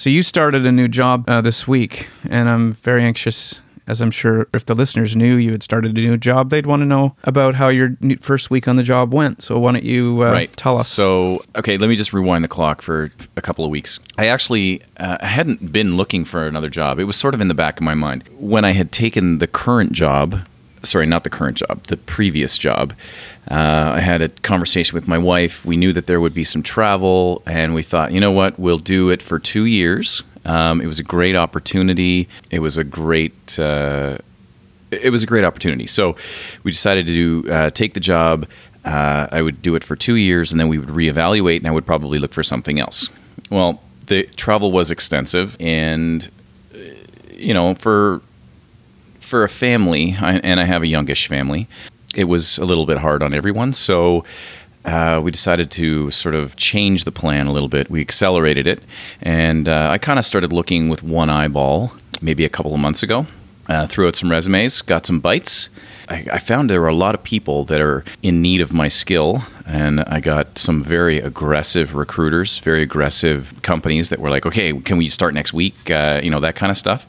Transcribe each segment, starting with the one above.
So you started a new job uh, this week, and I'm very anxious, as I'm sure if the listeners knew you had started a new job, they'd want to know about how your first week on the job went. So why don't you uh, right. tell us? So, okay, let me just rewind the clock for a couple of weeks. I actually uh, I hadn't been looking for another job. It was sort of in the back of my mind when I had taken the current job. Sorry, not the current job, the previous job. Uh, I had a conversation with my wife. We knew that there would be some travel, and we thought, you know what, we'll do it for two years. Um, it was a great opportunity. It was a great. Uh, it was a great opportunity. So we decided to do, uh, take the job. Uh, I would do it for two years, and then we would reevaluate, and I would probably look for something else. Well, the travel was extensive, and uh, you know, for for a family, and I have a youngish family, it was a little bit hard on everyone. So uh, we decided to sort of change the plan a little bit. We accelerated it, and uh, I kind of started looking with one eyeball maybe a couple of months ago. Uh, threw out some resumes, got some bites. I, I found there were a lot of people that are in need of my skill, and I got some very aggressive recruiters, very aggressive companies that were like, "Okay, can we start next week?" Uh, you know that kind of stuff.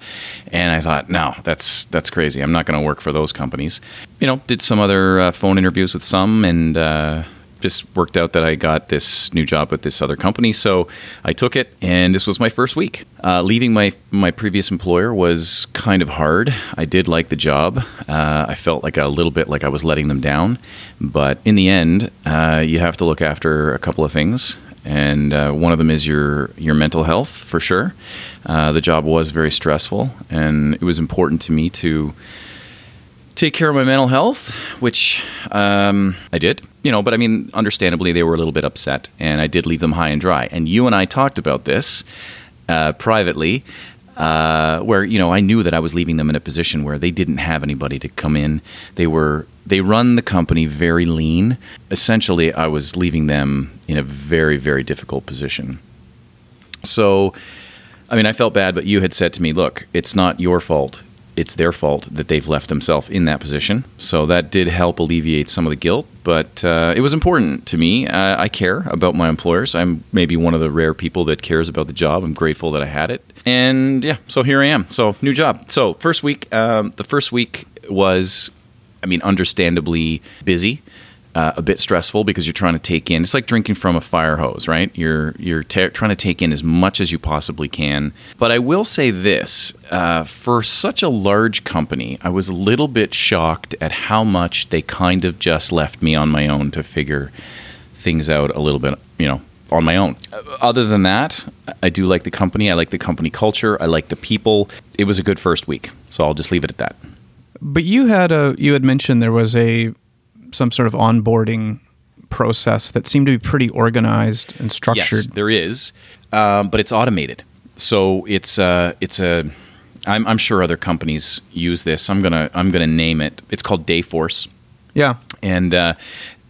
And I thought, no, that's that's crazy. I'm not going to work for those companies. You know, did some other uh, phone interviews with some, and uh, just worked out that I got this new job with this other company. So I took it, and this was my first week. Uh, leaving my my previous employer was kind of hard. I did like the job. Uh, I felt like a little bit like I was letting them down, but in the end, uh, you have to look after a couple of things. And uh, one of them is your your mental health for sure. Uh, the job was very stressful, and it was important to me to take care of my mental health, which um, I did. You know, but I mean, understandably, they were a little bit upset, and I did leave them high and dry. And you and I talked about this uh, privately, uh, where you know I knew that I was leaving them in a position where they didn't have anybody to come in. They were they run the company very lean. Essentially, I was leaving them in a very very difficult position. So. I mean, I felt bad, but you had said to me, look, it's not your fault it's their fault that they've left themselves in that position. So that did help alleviate some of the guilt, but uh, it was important to me. Uh, I care about my employers. I'm maybe one of the rare people that cares about the job. I'm grateful that I had it. And yeah, so here I am. So, new job. So, first week, um, the first week was, I mean, understandably busy uh, a bit stressful because you're trying to take in. It's like drinking from a fire hose, right? You're you're trying to take in as much as you possibly can. But I will say this: uh, for such a large company, I was a little bit shocked at how much they kind of just left me on my own to figure things out a little bit. You know, on my own. Other than that, I do like the company. I like the company culture. I like the people. It was a good first week, so I'll just leave it at that. But you had a you had mentioned there was a some sort of onboarding process that seemed to be pretty organized and structured. Yes, there is, um, but it's automated. So it's uh, it's a. I'm, I'm sure other companies use this. I'm gonna I'm gonna name it. It's called Dayforce. Yeah, and uh,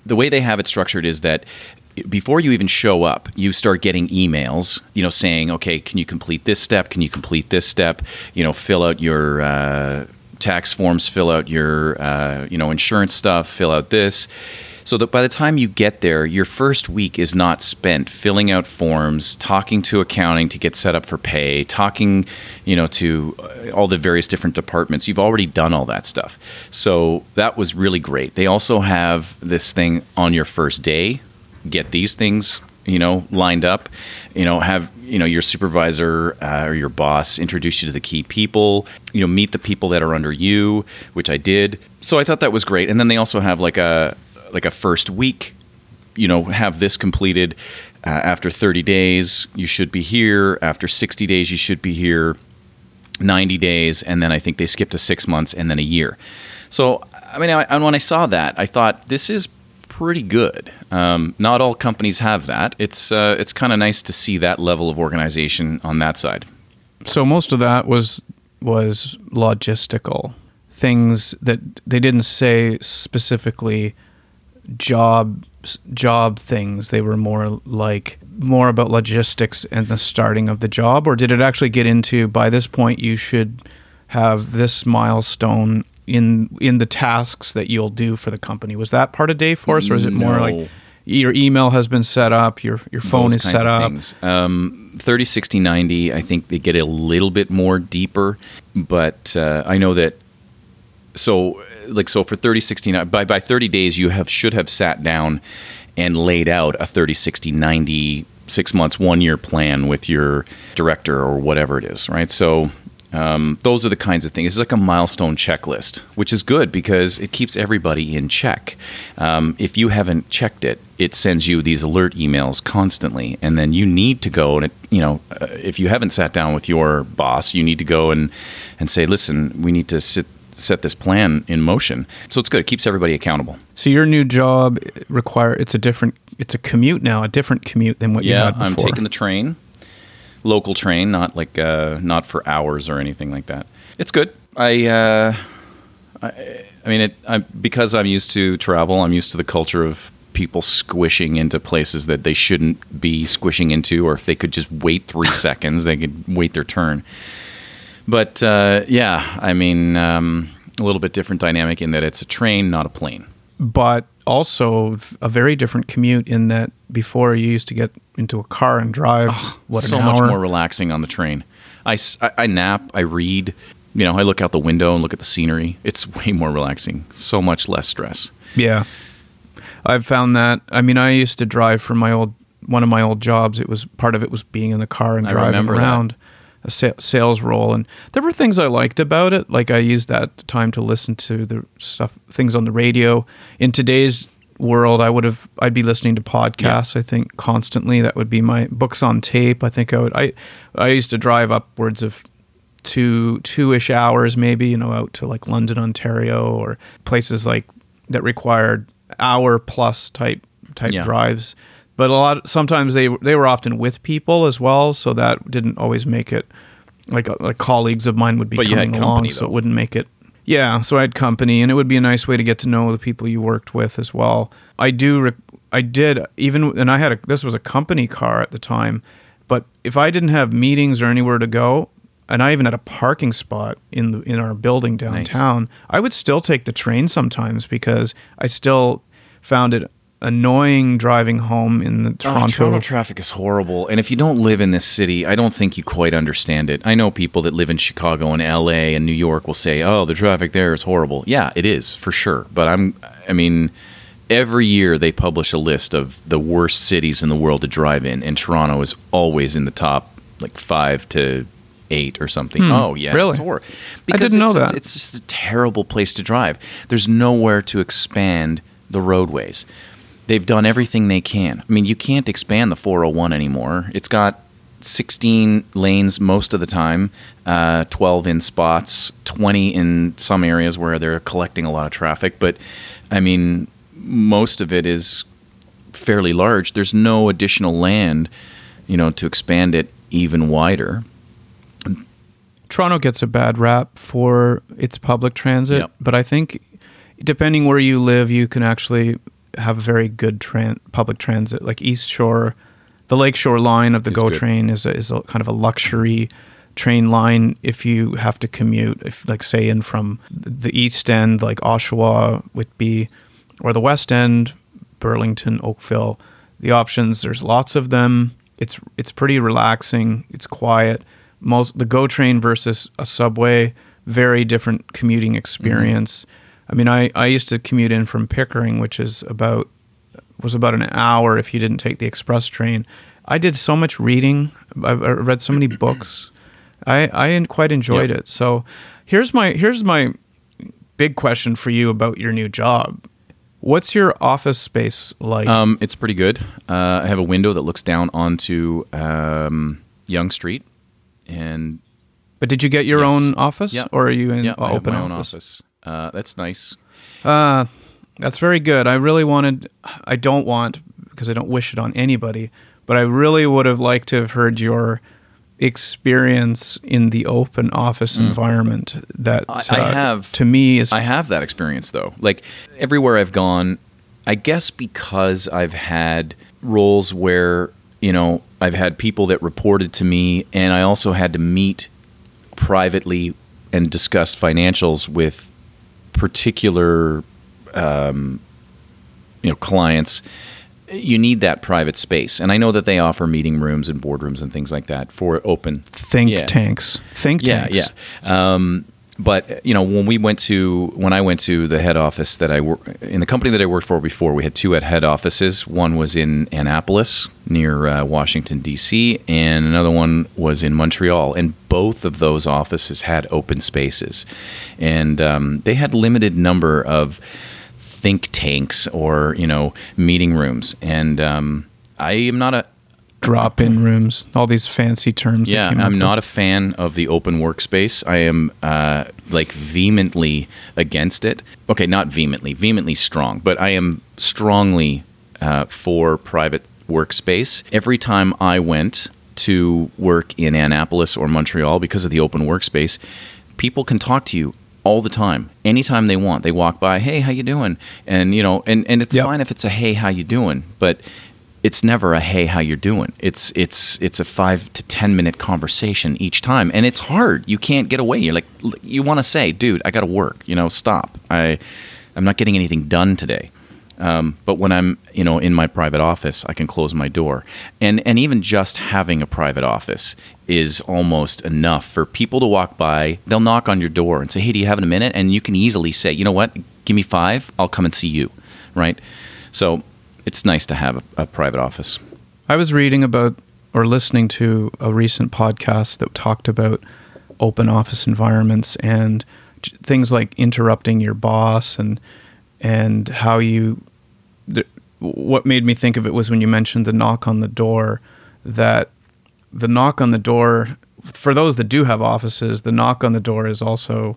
the way they have it structured is that before you even show up, you start getting emails, you know, saying, okay, can you complete this step? Can you complete this step? You know, fill out your uh, tax forms, fill out your, uh, you know, insurance stuff, fill out this. So that by the time you get there, your first week is not spent filling out forms, talking to accounting to get set up for pay, talking, you know, to uh, all the various different departments. You've already done all that stuff. So that was really great. They also have this thing on your first day. Get these things, you know, lined up. You know, have you know your supervisor uh, or your boss introduce you to the key people. You know, meet the people that are under you, which I did. So I thought that was great. And then they also have like a like a first week, you know, have this completed. Uh, after 30 days, you should be here. After 60 days, you should be here. 90 days, and then I think they skipped to six months and then a year. So, I mean, I, and when I saw that, I thought this is pretty good. Um, not all companies have that. It's uh, it's kind of nice to see that level of organization on that side. So most of that was was logistical things that they didn't say specifically job job things. They were more like more about logistics and the starting of the job, or did it actually get into by this point you should have this milestone in in the tasks that you'll do for the company? Was that part of Dayforce, or is it more No. like your email has been set up, your your phone those is set up. Um, 30, 60, 90, I think they get a little bit more deeper, but uh, I know that. So, like, so for 30, 60, 90, by, by 30 days, you have should have sat down and laid out a 30, 60, 90, six months, one year plan with your director or whatever it is, right? So, um, those are the kinds of things. It's like a milestone checklist, which is good because it keeps everybody in check. Um, if you haven't checked it, it sends you these alert emails constantly, and then you need to go and it, you know, uh, if you haven't sat down with your boss, you need to go and and say, listen, we need to sit, set this plan in motion. So it's good. It keeps everybody accountable. So your new job require it's a different it's a commute now, a different commute than what you Yeah, had before. I'm taking the train, local train, not like uh, not for hours or anything like that. It's good. I, uh, I, I mean, it. I, because I'm used to travel. I'm used to the culture of people squishing into places that they shouldn't be squishing into, or if they could just wait three seconds, they could wait their turn. But uh, yeah, I mean, um, a little bit different dynamic in that it's a train, not a plane. but also a very different commute in that before you used to get into a car and drive Oh, what so much more relaxing on the train. I I nap, I read, you know, I look out the window and look at the scenery. It's way more relaxing. So much less stress. Yeah. I've found that. I mean, I used to drive for my old one of my old jobs. It was part of it was being in the car and driving remember that. around a sa- sales role, and there were things I liked about it. Like I used that time to listen to the stuff, things on the radio. In today's world, I would have I'd be listening to podcasts. I think constantly. That would be my books on tape. I think I would. I I used to drive upwards of two two ish hours maybe you know out to like London Ontario or places like that required hour plus type type Yeah. drives but a lot sometimes they they were often with people as well so that didn't always make it like uh, like colleagues of mine would be But you had coming along company, so it wouldn't make it yeah so I had company and it would be a nice way to get to know the people you worked with as well. I do rec- I did even and I had a this was a company car at the time but if I didn't have meetings or anywhere to go and I even had a parking spot in the in our building downtown, I would still take the train sometimes because I still found it annoying driving home in the Oh, Toronto. Toronto traffic is horrible. And if you don't live in this city, I don't think you quite understand it. I know people that live in Chicago and LA and New York will say, "Oh, the traffic there is horrible." Yeah, it is for sure. But I'm I mean, every year they publish a list of the worst cities in the world to drive in, and Toronto is always in the top like 5 to 8 or something. oh, yeah. Hmm. really? It's hor- I didn't know that. It's, it's just a terrible place to drive. There's nowhere to expand the roadways. They've done everything they can. I mean, you can't expand the 401 anymore. It's got 16 lanes most of the time, uh, 12 in spots, 20 in some areas where they're collecting a lot of traffic. But I mean, most of it is fairly large. There's no additional land, you know, to expand it even wider. Toronto gets a bad rap for its public transit, Yep. but I think depending where you live, you can actually have a very good tran- public transit. Like East Shore, the Lakeshore line of the Is GO good. train is a, is a kind of a luxury train line if you have to commute, if like say in from the East End, like Oshawa, Whitby, or the West End, Burlington, Oakville. The options, there's lots of them. It's it's pretty relaxing. It's quiet. Most the GO train versus a subway, very different commuting mm-hmm. experience. I mean, I, I used to commute in from Pickering, which is about was about an hour if you didn't take the express train. I did so much reading. I, I read so many books. I I quite enjoyed Yep. it. So here's my here's my big question for you about your new job. What's your office space like? Um, it's pretty good. Uh, I have a window that looks down onto um, Yonge Street, and but did you get your yes. own office, Yeah. or are you in yeah, I have open my own office? office. Uh, that's nice. Uh, that's very good. I really wanted, I don't want, because I don't wish it on anybody, but I really would have liked to have heard your experience in the open office environment that. I- I uh, have- to me is I have that experience though. Like everywhere I've gone, I guess because I've had roles where, you know, I've had people that reported to me and I also had to meet privately and discuss financials with particular um, you know clients you need that private space. And I know that they offer meeting rooms and boardrooms and things like that for open Think Yeah. tanks. Think yeah, tanks. yeah. Um, but you know, when we went to when I went to the head office that I work in the company that I worked for before, we had two at head offices. One was in Annapolis near uh, Washington D.C., and another one was in Montreal. And both of those offices had open spaces, and um, they had limited number of think tanks or you know meeting rooms. And um, I am not a Drop in rooms. All these fancy terms. that yeah, I'm not with. a fan of the open workspace. I am uh, like vehemently against it. Okay, not vehemently, vehemently strong, but I am strongly uh, for private workspace. Every time I went to work in Annapolis or Montreal because of the open workspace, people can talk to you all the time anytime they want they walk by hey how you doing and you know and, and it's Yep. fine if it's a hey how you doing but it's never a hey how you're doing? It's it's it's a five to ten minute conversation each time and it's hard. You can't get away. You're like you want to say dude i gotta work you know stop. I i'm not getting anything done today. Um, but when i'm you know in my private office i can close my door. And and even just having a private office is almost enough for people to walk by. They'll knock on your door and say hey do you have a minute? And you can easily say you know what? Give me five. I'll come and see you. Right? So it's nice to have a, a private office. I was reading about or listening to a recent podcast that talked about open office environments and things like interrupting your boss and and how you what made me think of it was when you mentioned the knock on the door that the knock on the door for those that do have offices the knock on the door is also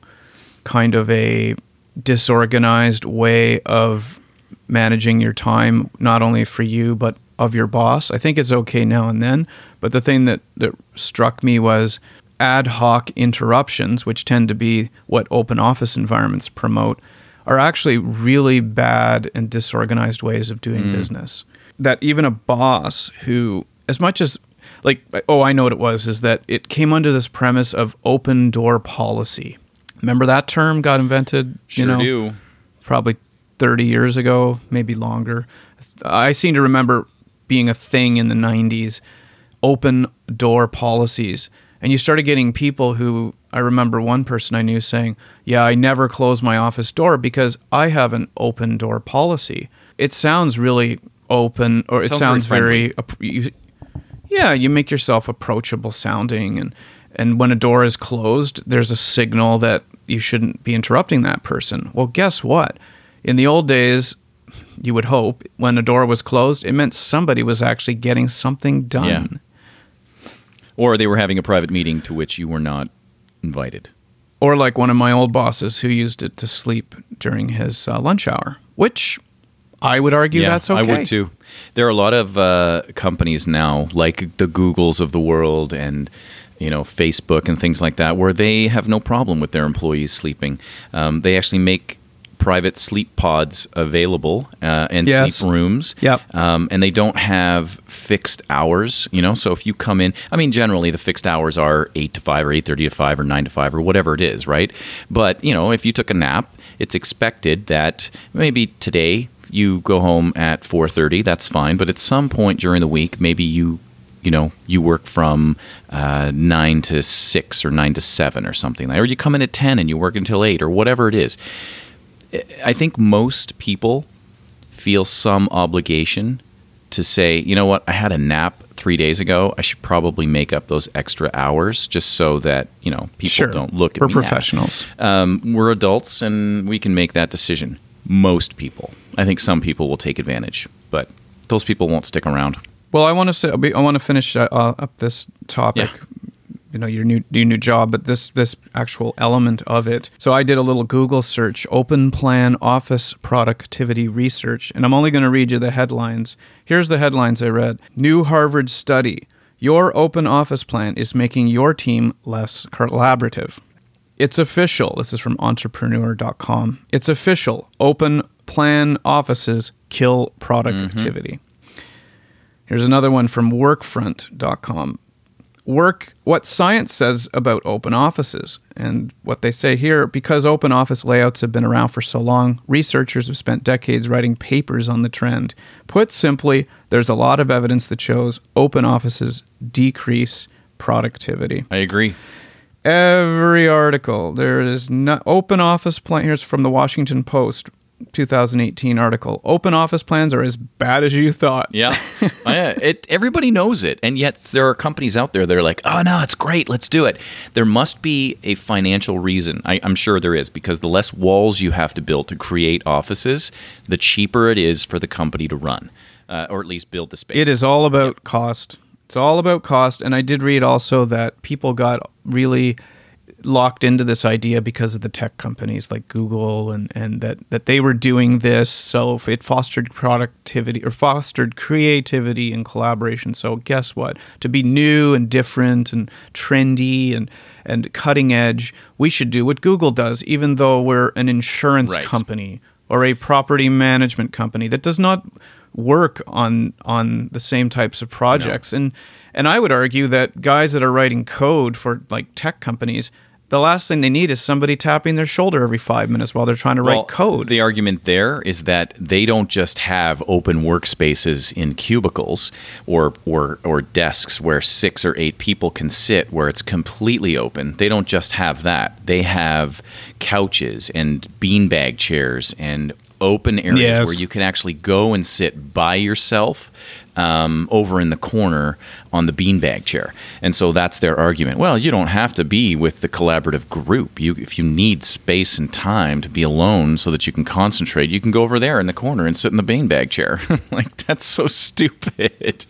kind of a disorganized way of managing your time not only for you but of your boss. I think it's okay now and then but the thing that, that struck me was ad hoc interruptions which tend to be what open office environments promote are actually really bad and disorganized ways of doing mm. business. That even a boss who as much as like oh i know what it was is that it came under this premise of open door policy. Remember that term got invented you know? probably 30 years ago, maybe longer. I seem to remember being a thing in the 90s, open door policies. And you started getting people who, I remember one person I knew saying, Yeah, I never close my office door because I have an open door policy. It sounds really open, or it Sounds sounds, very very, you, yeah, you make yourself approachable sounding and and when a door is closed, there's a signal that you shouldn't be interrupting that person. Well, guess what? In the old days, you would hope when a door was closed, it meant somebody was actually getting something done. Yeah. Or they were having a private meeting to which you were not invited. Or like one of my old bosses who used it to sleep during his uh, lunch hour, which I would argue that's okay. I would too. There are a lot of uh, companies now, like the Googles of the world and you know Facebook and things like that, where they have no problem with their employees sleeping. Um, they actually make private sleep pods available uh, and Yes. sleep rooms. Yep. Um, and they don't have fixed hours, you know. So if you come in, I mean, generally the fixed hours are eight to five, or eight thirty to five, or nine to five, or whatever it is, right? But you know, if you took a nap, it's expected that maybe today you go home at four thirty. That's fine. But at some point during the week, maybe you you know you work from uh, nine to six or nine to seven or something like or you come in at 10 and you work until 8 or whatever it is i think most people feel some obligation to say you know what i had a nap three days ago i should probably make up those extra hours just so that you know people Sure. don't look at We're professionals. um, we're adults and we can make that decision most people i think some people will take advantage but those people won't stick around Well, I want to say I want to finish uh, up this topic. Yeah. You know your new your new job, but this this actual element of it. So I did a little Google search, Open Plan Office Productivity Research, and I'm only going to read you the headlines. Here's the headlines I read: New Harvard study: Your open office plan is making your team less collaborative. It's official. This is from entrepreneur.com. It's official. Open plan offices kill productivity. Mm-hmm. Here's another one from workfront.com. work what science says about open offices. And what they say here because open office layouts have been around for so long, researchers have spent decades writing papers on the trend. Put simply, there's a lot of evidence that shows open offices decrease productivity. I agree. Every article, there is no open office plan. Here's from the Washington Post. 2018 article. Open office plans are as bad as you thought. Yeah, Oh, yeah. It everybody knows it, and yet there are companies out there that are like, "Oh no, it's great, let's do it." There must be a financial reason. I, I'm sure there is because the less walls you have to build to create offices, the cheaper it is for the company to run, uh, or at least build the space. It is all about cost. It's all about cost. And I did read also that people got really locked into this idea because of the tech companies like Google and, and that, that they were doing this. So it fostered productivity or fostered creativity and collaboration. So guess what? To be new and different and trendy and, and cutting edge, we should do what Google does, even though we're an insurance Right. company or a property management company that does not work on on the same types of projects and and I would argue that guys that are writing code for like tech companies the last thing they need is somebody tapping their shoulder every 5 minutes while they're trying to Well, write code The argument there is that they don't just have open workspaces in cubicles or or or desks where six or eight people can sit where it's completely open. They don't just have that. They have couches and beanbag chairs and open areas Yes. where you can actually go and sit by yourself um, over in the corner on the beanbag chair. And so that's their argument. Well, you don't have to be with the collaborative group. You, if you need space and time to be alone so that you can concentrate, you can go over there in the corner and sit in the beanbag chair. like that's so stupid.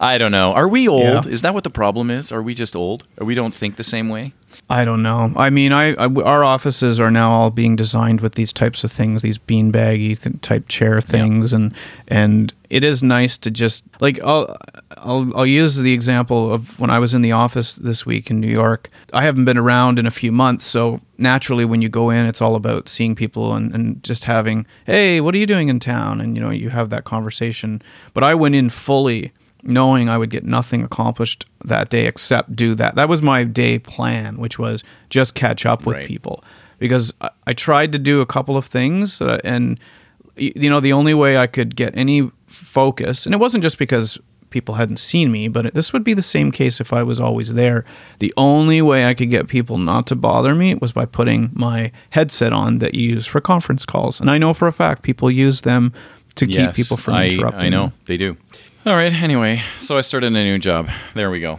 I don't know. Are we old? Yeah. Is that what the problem is? Are we just old? Or we don't think the same way? I don't know. I mean, I, I our offices are now all being designed with these types of things, these beanbaggy th- type chair things, and and it is nice to just like I'll, I'll I'll use the example of when I was in the office this week in New York. I haven't been around in a few months, so naturally when you go in, it's all about seeing people and, and just having, hey, what are you doing in town? And you know, you have that conversation. But I went in fully knowing I would get nothing accomplished that day except do that. That was my day plan, which was just catch up with Right. people because I, I tried to do a couple of things uh, and you know the only way I could get any focus and it wasn't just because people hadn't seen me but it, this would be the same case if I was always there the only way I could get people not to bother me was by putting my headset on that you use for conference calls and I know for a fact people use them to keep people from I, interrupting I know them. they do. All right. Anyway, so I started a new job. There we go.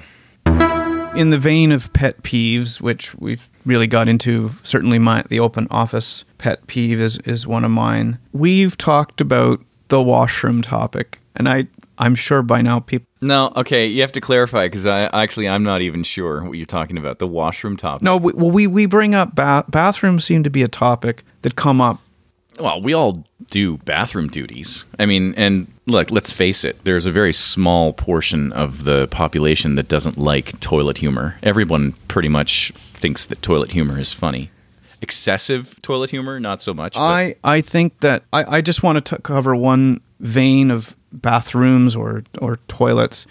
in the vein of pet peeves, which we've really got into, certainly my the open office pet peeve is is one of mine. We've talked about the washroom topic, and I I'm sure by now people. No, okay, you have to clarify because I actually I'm not even sure what you're talking about. The washroom topic. No, we, well we we bring up ba- bathrooms seem to be a topic that come up. Well, we all do bathroom duties. I mean, and look, let's face it, there's a very small portion of the population that doesn't like toilet humor. Everyone pretty much thinks that toilet humor is funny. Excessive toilet humor, not so much. I I think that I I just want to cover one vein of bathrooms or or toilets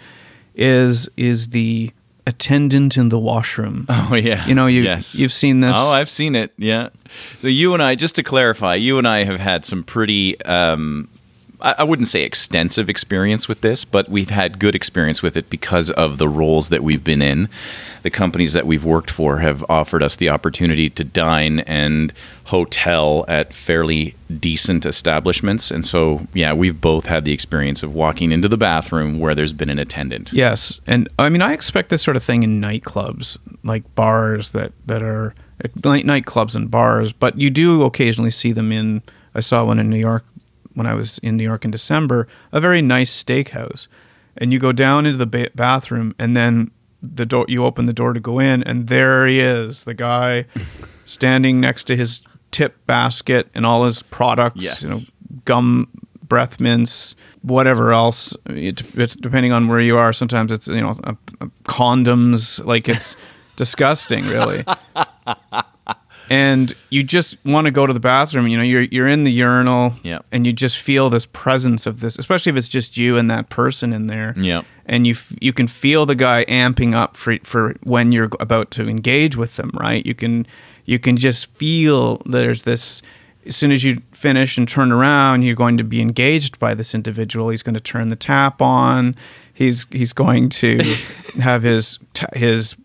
is is the attendant in the washroom. Oh yeah, You know, you yes. you've seen this. Oh, I've seen it. Yeah. So you and I, just to clarify, you and I have had some pretty. Um, I wouldn't say extensive experience with this, but we've had good experience with it because of the roles that we've been in. The companies that we've worked for have offered us the opportunity to dine and hotel at fairly decent establishments. And so, yeah, we've both had the experience of walking into the bathroom where there's been an attendant. Yes, and I mean I expect this sort of thing in nightclubs, like bars that that are night nightclubs and bars. But you do occasionally see them in. I saw one in New York when I was in New York in December. A very nice steakhouse, and you go down into the ba- bathroom, and then the door. You open the door to go in, and there he is, the guy standing next to his tip basket and all his products. Yes. You know, gum, breath mints, whatever else. It, it's depending on where you are. Sometimes it's you know a, a condoms. Like it's disgusting, really. and you just want to go to the bathroom. You know, you're you're in the urinal, Yep. and you just feel this presence of this, especially if it's just you and that person in there. Yep. And you f- you can feel the guy amping up for for when you're about to engage with them, right? You can you can just feel there's this. As soon as you finish and turn around, you're going to be engaged by this individual. He's going to turn the tap on. He's he's going to have his his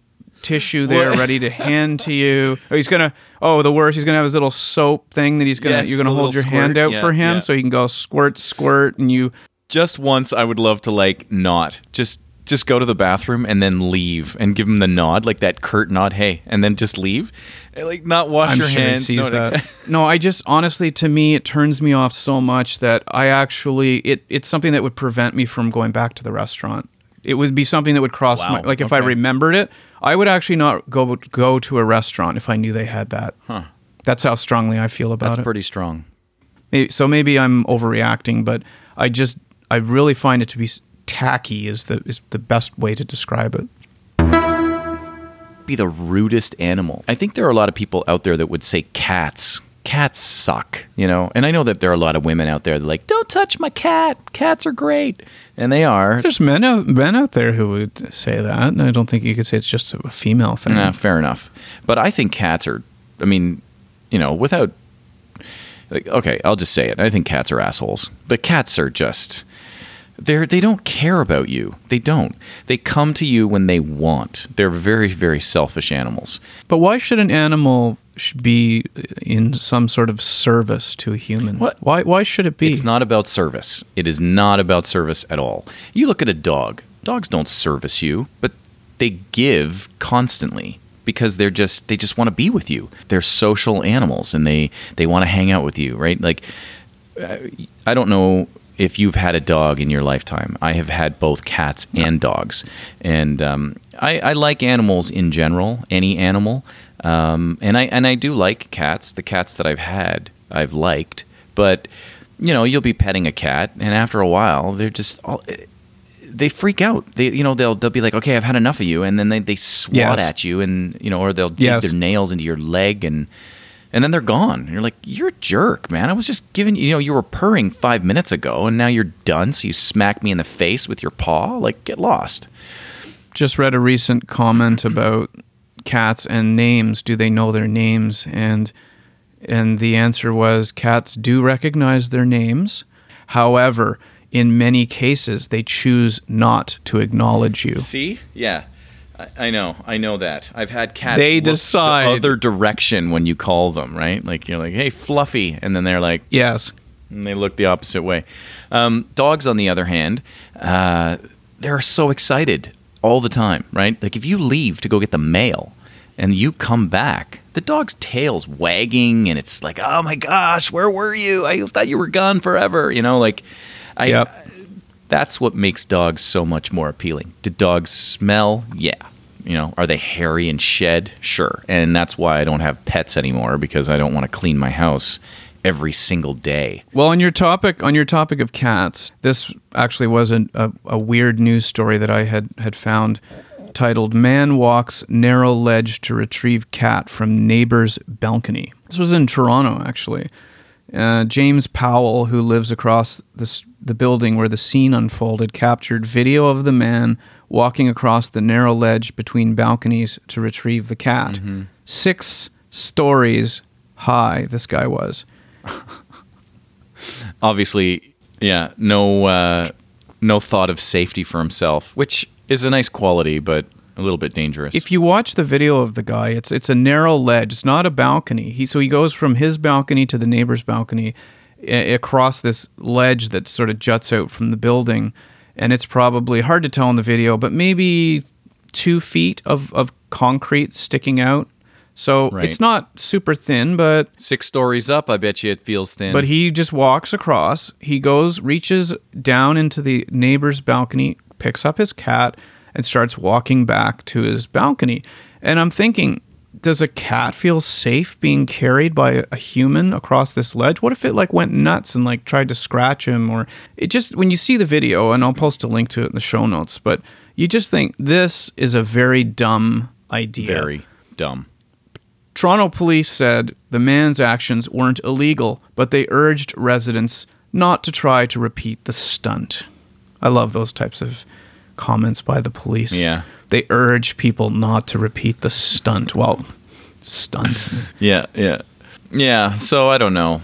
tissue there What? ready to hand to you. Oh, he's gonna. Oh, the worst. He's gonna have his little soap thing that he's gonna. Yes, you're gonna hold your little hand out Yeah, for him yeah. so he can go squirt, squirt, and you. Just once, I would love to like not just just go to the bathroom and then leave and give him the nod, like that curt nod, hey, and then just leave, And, like not wash I'm your sure hands. no, that. no, I just honestly, to me, it turns me off so much that I actually it it's something that would prevent me from going back to the restaurant. It would be something that would cross Wow, my like if I remembered it, I would actually not go go to a restaurant if I knew they had that. Huh. That's how strongly I feel about That's it. That's pretty strong. Maybe, so maybe I'm overreacting, but I just I really find it to be tacky is the is the best way to describe it. Be the rudest animal. I think there are a lot of people out there that would say cats. Cats suck, you know. And I know that there are a lot of women out there that are like, "Don't touch my cat. Cats are great," and they are. There's men out men out there who would say that, and I don't think you could say it's just a female thing. Nah, fair enough. But I think cats are. I mean, you know, without. Like, okay, I'll just say it. I think cats are assholes. But cats are just. They're they don't care about you. They don't. They come to you when they want. They're very very selfish animals. But why should an animal sh- be in some sort of service to a human? What? Why why should it be? It's not about service. It is not about service at all. You look at a dog. Dogs don't service you, but they give constantly because they're just they just want to be with you. They're social animals and they they want to hang out with you, right? Like uh, I don't know if you've had a dog in your lifetime. I have had both cats and dogs, and um, I, I like animals in general, any animal, um, and I and I do like cats. The cats that I've had, I've liked, but you know, you'll be petting a cat, and after a while, they're just all. They freak out. They, you know, they'll they'll be like, "Okay, I've had enough of you," and then they, they swat Yes. at you, and you know, or they'll dig Yes. their nails into your leg, and and then they're gone. And you're like, you're a jerk, man. I was just giving you, you know, you were purring five minutes ago, and now you're done. So you smack me in the face with your paw. Like, get lost. just read a recent comment about cats and names. Do they know their names? And and the answer was cats do recognize their names. However, in many cases, they choose not to acknowledge you. See? Yeah. I, I know. I know that. I've had cats. They look decide- the other direction when you call them, right? Like you're like, "Hey, Fluffy," and then they're like, Yes. and they look the opposite way. Um, dogs, on the other hand, uh, they're so excited all the time, right? Like if you leave to go get the mail and you come back, the dog's tail's wagging and it's like, oh my gosh, where were you? I thought you were gone forever. You know, like I. Yep. That's what makes dogs so much more appealing. Do dogs smell? Yeah. You know, are they hairy and shed? Sure. And that's why I don't have pets anymore because I don't want to clean my house every single day. Well, on your topic on your topic of cats, this actually was a, a, a weird news story that I had had found titled "Man Walks Narrow Ledge to Retrieve Cat from Neighbor's Balcony." This was in Toronto, actually. Uh, James Powell, who lives across this, the building where the scene unfolded, captured video of the man walking across the narrow ledge between balconies to retrieve the cat. Six stories high, this guy was. Obviously, yeah, no, uh, no thought of safety for himself, which is a nice quality, but a little bit dangerous. If you watch the video of the guy, it's it's a narrow ledge. It's not a balcony. He so he goes from his balcony to the neighbor's balcony across this ledge that sort of juts out from the building, and it's probably hard to tell in the video, but maybe two feet of of concrete sticking out. So Right. it's not super thin, but Six stories up, I bet you it feels thin. but he just walks across. He goes, reaches down into the neighbor's balcony, picks up his cat, and starts walking back to his balcony. And I'm thinking, does a cat feel safe being carried by a- a human across this ledge? What if it like went nuts and like tried to scratch him or it just when you see the video and I'll post a link to it in the show notes, but you just think this is a very dumb idea. very dumb. Toronto police said the man's actions weren't illegal, but they urged residents not to try to repeat the stunt. I love those types of comments by the police. Yeah. They urge people not to repeat the stunt. Well, stunt. Yeah, yeah. Yeah, so I don't know.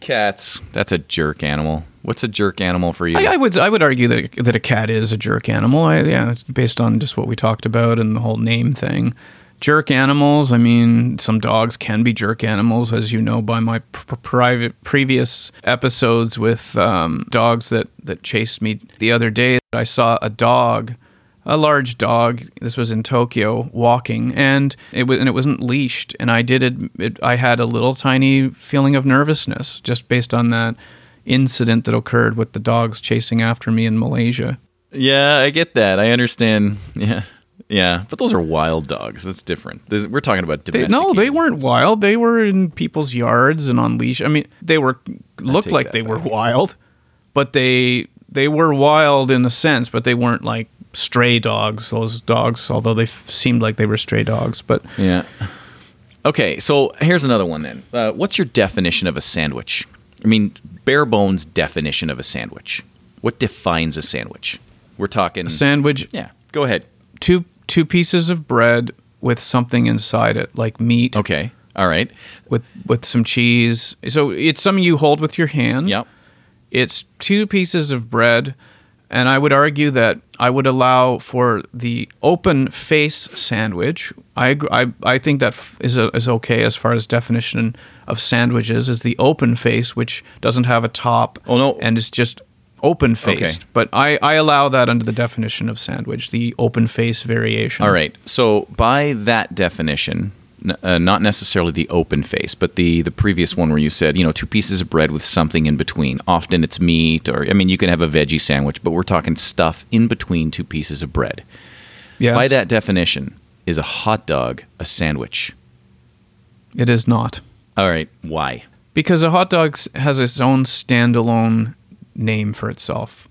Cats, that's a jerk animal. What's a jerk animal for you? I, I would I would argue that that a cat is a jerk animal. I, yeah, based on just what we talked about and the whole name thing. Jerk animals. I mean, some dogs can be jerk animals, as you know by my pr- private previous episodes with um, dogs that that chased me. The other day, I saw a dog, a large dog. This was in Tokyo, walking, and it was and it wasn't leashed. And I did it, it. I had a little tiny feeling of nervousness just based on that incident that occurred with the dogs chasing after me in Malaysia. yeah, I get that. I understand. Yeah. Yeah, but those are wild dogs. That's different. This, we're talking about They, domestic. no, they weren't wild. They were in people's yards and on leash. I mean, they were looked take like that they were back. wild, but they they were wild in a sense, but they weren't like stray dogs. Those dogs, although they f- seemed like they were stray dogs, but Yeah. Okay, so here's another one then. Uh, what's your definition of a sandwich? I mean, bare bones definition of a sandwich. What defines a sandwich? We're talking. sandwich yeah, go ahead. two two pieces of bread with something inside it, like meat Okay, all right. with with some cheese. So it's something you hold with your hand. Yep. It's two pieces of bread, and I would argue that I would allow for the open face sandwich. I I, I think that is is a, is okay as far as definition of sandwiches is the open face, which doesn't have a top. Oh, no. and it's just open faced. Okay. But I, I allow that under the definition of sandwich, the open face variation. All right. So by that definition, n- uh, not necessarily the open face, but the the previous one where you said, you know, two pieces of bread with something in between. Often it's meat, or I mean, you can have a veggie sandwich, but we're talking stuff in between two pieces of bread. Yes, By that definition, is a hot dog a sandwich? it is not. All right. Why? Because a hot dog has its own standalone name for itself.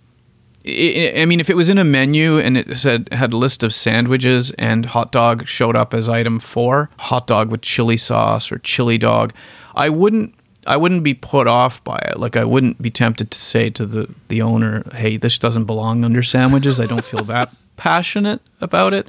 I, mean, if it was in a menu and it said had a list of sandwiches and hot dog showed up as item four, hot dog with chili sauce or chili dog, I wouldn't. I wouldn't be put off by it. Like I wouldn't be tempted to say to the the owner, "Hey, this doesn't belong under sandwiches. I don't feel that passionate about it."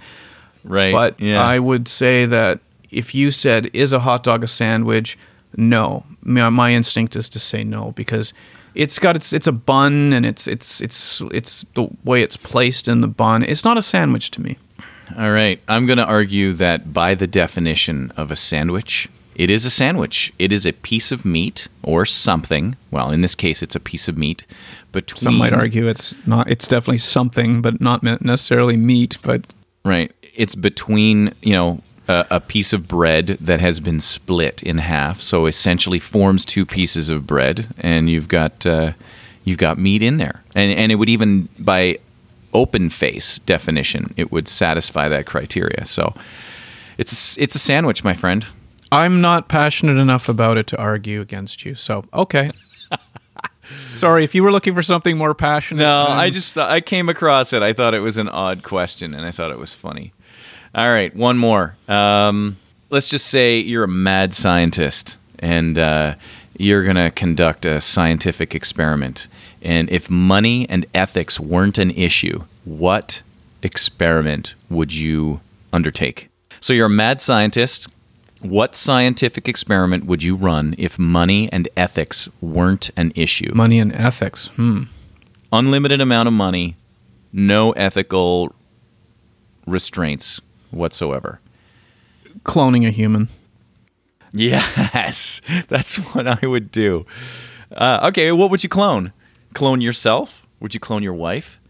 Right. But yeah. I would say that if you said, is a hot dog a sandwich? No. My, my instinct is to say no because it's got its it's a bun and it's it's it's it's the way it's placed in the bun. It's not a sandwich to me. All right. I'm going to argue that by the definition of a sandwich, it is a sandwich. It is a piece of meat or something. Well, in this case, it's a piece of meat. Between, Some might argue it's not. It's definitely something, but not necessarily meat. But Right. It's between, you know, a, a piece of bread that has been split in half. So essentially forms two pieces of bread, and you've got uh, you've got meat in there, and and it would even by open face definition, it would satisfy that criteria. So it's it's a sandwich, my friend. I'm not passionate enough about it to argue against you. So okay. Sorry, if you were looking for something more passionate. No, I just thought, I came across it. I thought it was an odd question, and I thought it was funny. All right, one more. Um, let's just say you're a mad scientist, and uh, you're going to conduct a scientific experiment. And if money and ethics weren't an issue, what experiment would you undertake? So you're a mad scientist. What scientific experiment would you run if money and ethics weren't an issue? money and ethics. Hmm. unlimited amount of money, no ethical restraints whatsoever. Cloning a human. Yes, that's what I would do. Uh, okay, what would you clone? Clone yourself? Would you clone your wife?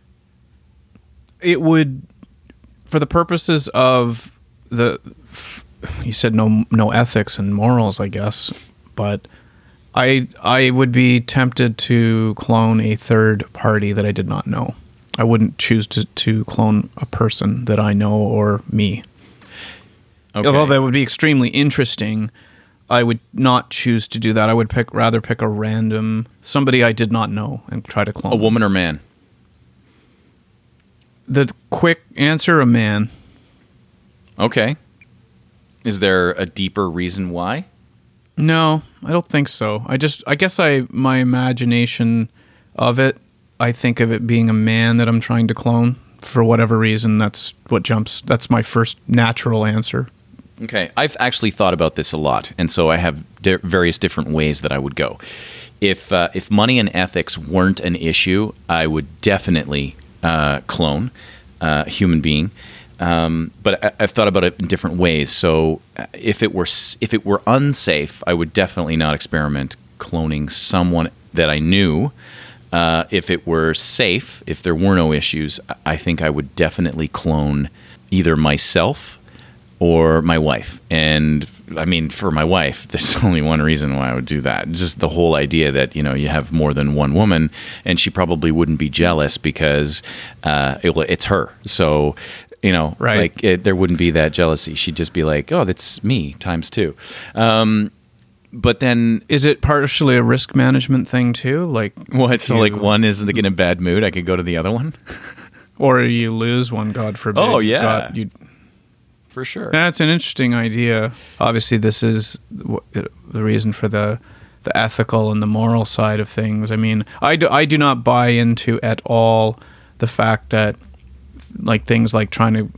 it would for the purposes of the you said no no ethics and morals i guess but i i would be tempted to clone a third party that i did not know i wouldn't choose to, to clone a person that i know or me Okay. although that would be extremely interesting i would not choose to do that i would pick rather pick a random somebody i did not know and try to clone a woman or man? the quick answer a man Okay. Is there a deeper reason why? No, I don't think so. I just, I guess I, my imagination of it, I think of it being a man that I'm trying to clone for whatever reason. That's what jumps, that's my first natural answer. Okay, I've actually thought about this a lot, and so I have di- various different ways that I would go. If uh, if money and ethics weren't an issue, I would definitely uh, clone uh, a human being. Um, but I, I've thought about it in different ways. So uh, if it were if it were unsafe, I would definitely not experiment cloning someone that I knew. Uh, if it were safe, if there were no issues, I- think I would definitely clone either myself or my wife. And I mean, for my wife, there's only one reason why I would do that. Just the whole idea that you know you have more than one woman, and she probably wouldn't be jealous because uh, it, it's her. So. You know, Right. like it, there wouldn't be that jealousy. She'd just be like, "Oh, that's me times two. Um, but then, Is it partially a risk management thing too? Like, what? So, like, one is in a bad mood. I could go to the other one or you lose one, God forbid. Oh, yeah. God, you, for sure. That's an interesting idea. Obviously, this is the reason for the the ethical and the moral side of things. I mean, I do, I do not buy into at all the fact that like things like trying to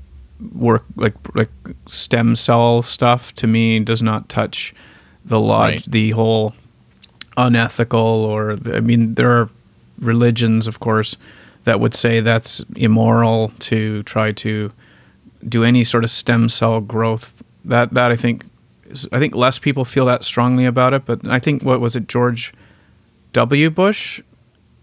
work like like stem cell stuff to me does not touch the log Right. the whole unethical or I mean there are religions of course that would say that's immoral to try to do any sort of stem cell growth. That that I think I think less people feel that strongly about it, but I think what was it George W. Bush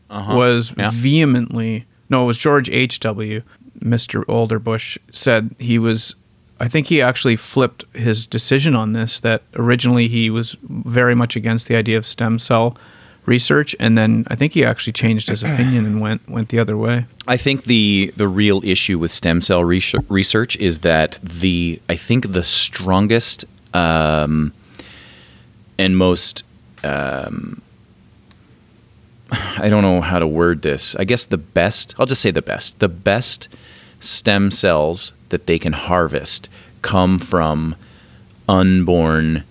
Uh-huh. was Yeah. vehemently no, it was George H. W. Mr. Older Bush said he was. I think he actually flipped his decision on this. That originally he was very much against the idea of stem cell research, and then I think he actually changed his opinion and went went the other way. I think the the real issue with stem cell research, research is that the I think the strongest um, and most um, I don't know how to word this. I guess the best. I'll just say the best. The best stem cells that they can harvest come from unborn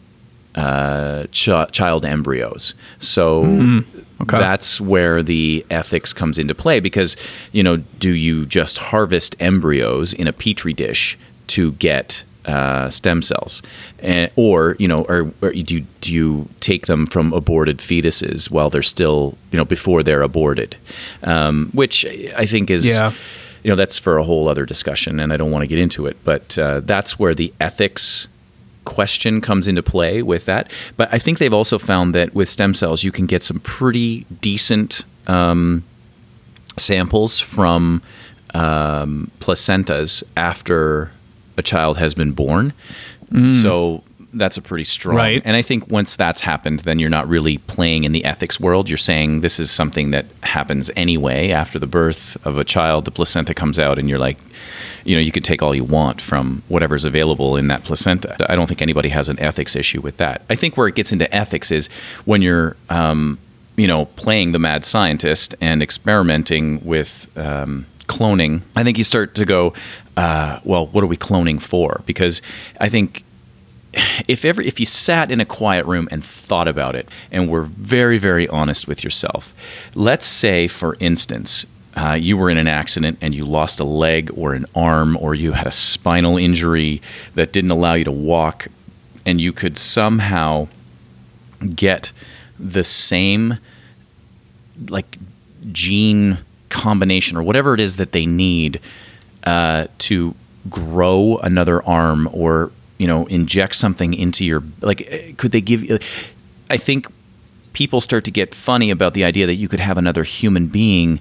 uh, ch- child embryos. So Okay. that's where the ethics comes into play because you know, do you just harvest embryos in a petri dish to get uh, stem cells, and, or you know, or, or do you, do you take them from aborted fetuses while they're still you know before they're aborted, um, which I think is Yeah. You know that's for a whole other discussion and i don't want to get into it but uh, that's where the ethics question comes into play with that. But i think they've also found that with stem cells you can get some pretty decent um, samples from um, placentas after a child has been born. So that's a pretty strong Right. and i think once that's happened then you're not really playing in the ethics world. You're saying this is something that happens anyway after the birth of a child. The placenta comes out and you're like you know you could take all you want from whatever's available in that placenta. I don't think anybody has an ethics issue with that. I think where it gets into ethics is when you're um, you know playing the mad scientist and experimenting with um, cloning i think you start to go uh, well what are we cloning for? Because i think if ever if you sat in a quiet room and thought about it and were very very honest with yourself let's say for instance uh, you were in an accident and you lost a leg or an arm or you had a spinal injury that didn't allow you to walk and you could somehow get the same like gene combination or whatever it is that they need uh, to grow another arm or you know inject something into your like eh, could they give you i think people start to get funny about the idea that you could have another human being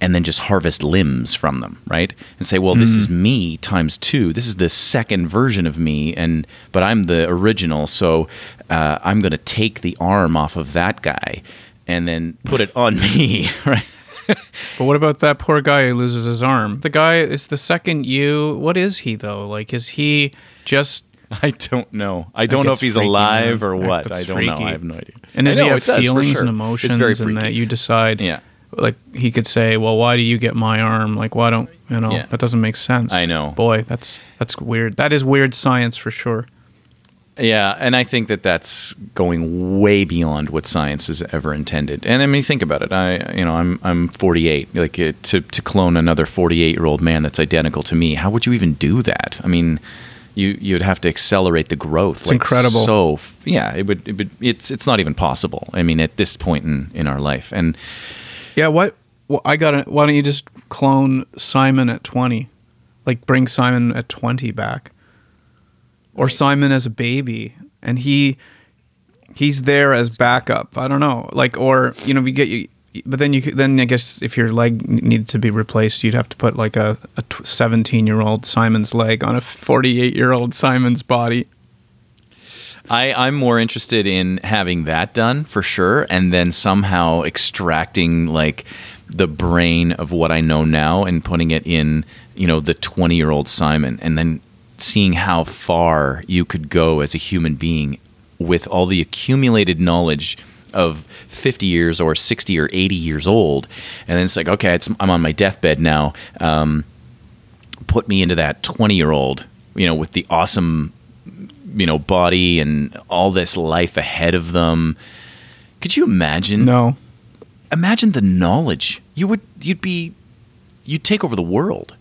and then just harvest limbs from them right and say well this is me times two this is the second version of me and but i'm the original so uh, i'm going to take the arm off of that guy and then put it on me right But what about that poor guy who loses his arm? The guy is the second you. What is he though? Like, is he just? I don't know. I don't know if he's freaky, alive man. or what. I don't freaky. know. I have no idea. And does he have does, feelings sure. and It's emotions, very and freaky. that you decide? Yeah. Like he could say, "Well, why do you get my arm? Like, why don't you know?" Yeah. That doesn't make sense. I know. Boy, that's that's weird. That is weird science for sure. Yeah, and I think that that's going way beyond what science has ever intended. And I mean, think about it. I, you know, I'm I'm 48. Like it, to to clone another 48 year old man that's identical to me, how would you even do that? I mean, you you'd have to accelerate the growth. It's incredible. So yeah, it would, it would. It's it's not even possible. I mean, at this point in in our life, and Yeah, what? Well, I got. Why don't you just clone Simon at twenty? Like bring Simon at twenty back, or Simon as a baby, and he he's there as backup. I don't know, like or you know we get you. But then you then I guess if your leg needed to be replaced, you'd have to put like a seventeen year old Simon's leg on a forty eight year old Simon's body. I, I'm more interested in having that done for sure, and then somehow extracting like the brain of what I know now and putting it in, you know, the 20 year old Simon, and then seeing how far you could go as a human being with all the accumulated knowledge of 50 years or 60 or 80 years old. And then it's like, okay, it's, I'm on my deathbed now. Um, put me into that 20 year old, you know, with the awesome you know body and all this life ahead of them. Could you imagine? No, imagine the knowledge. You would you'd be you'd take over the world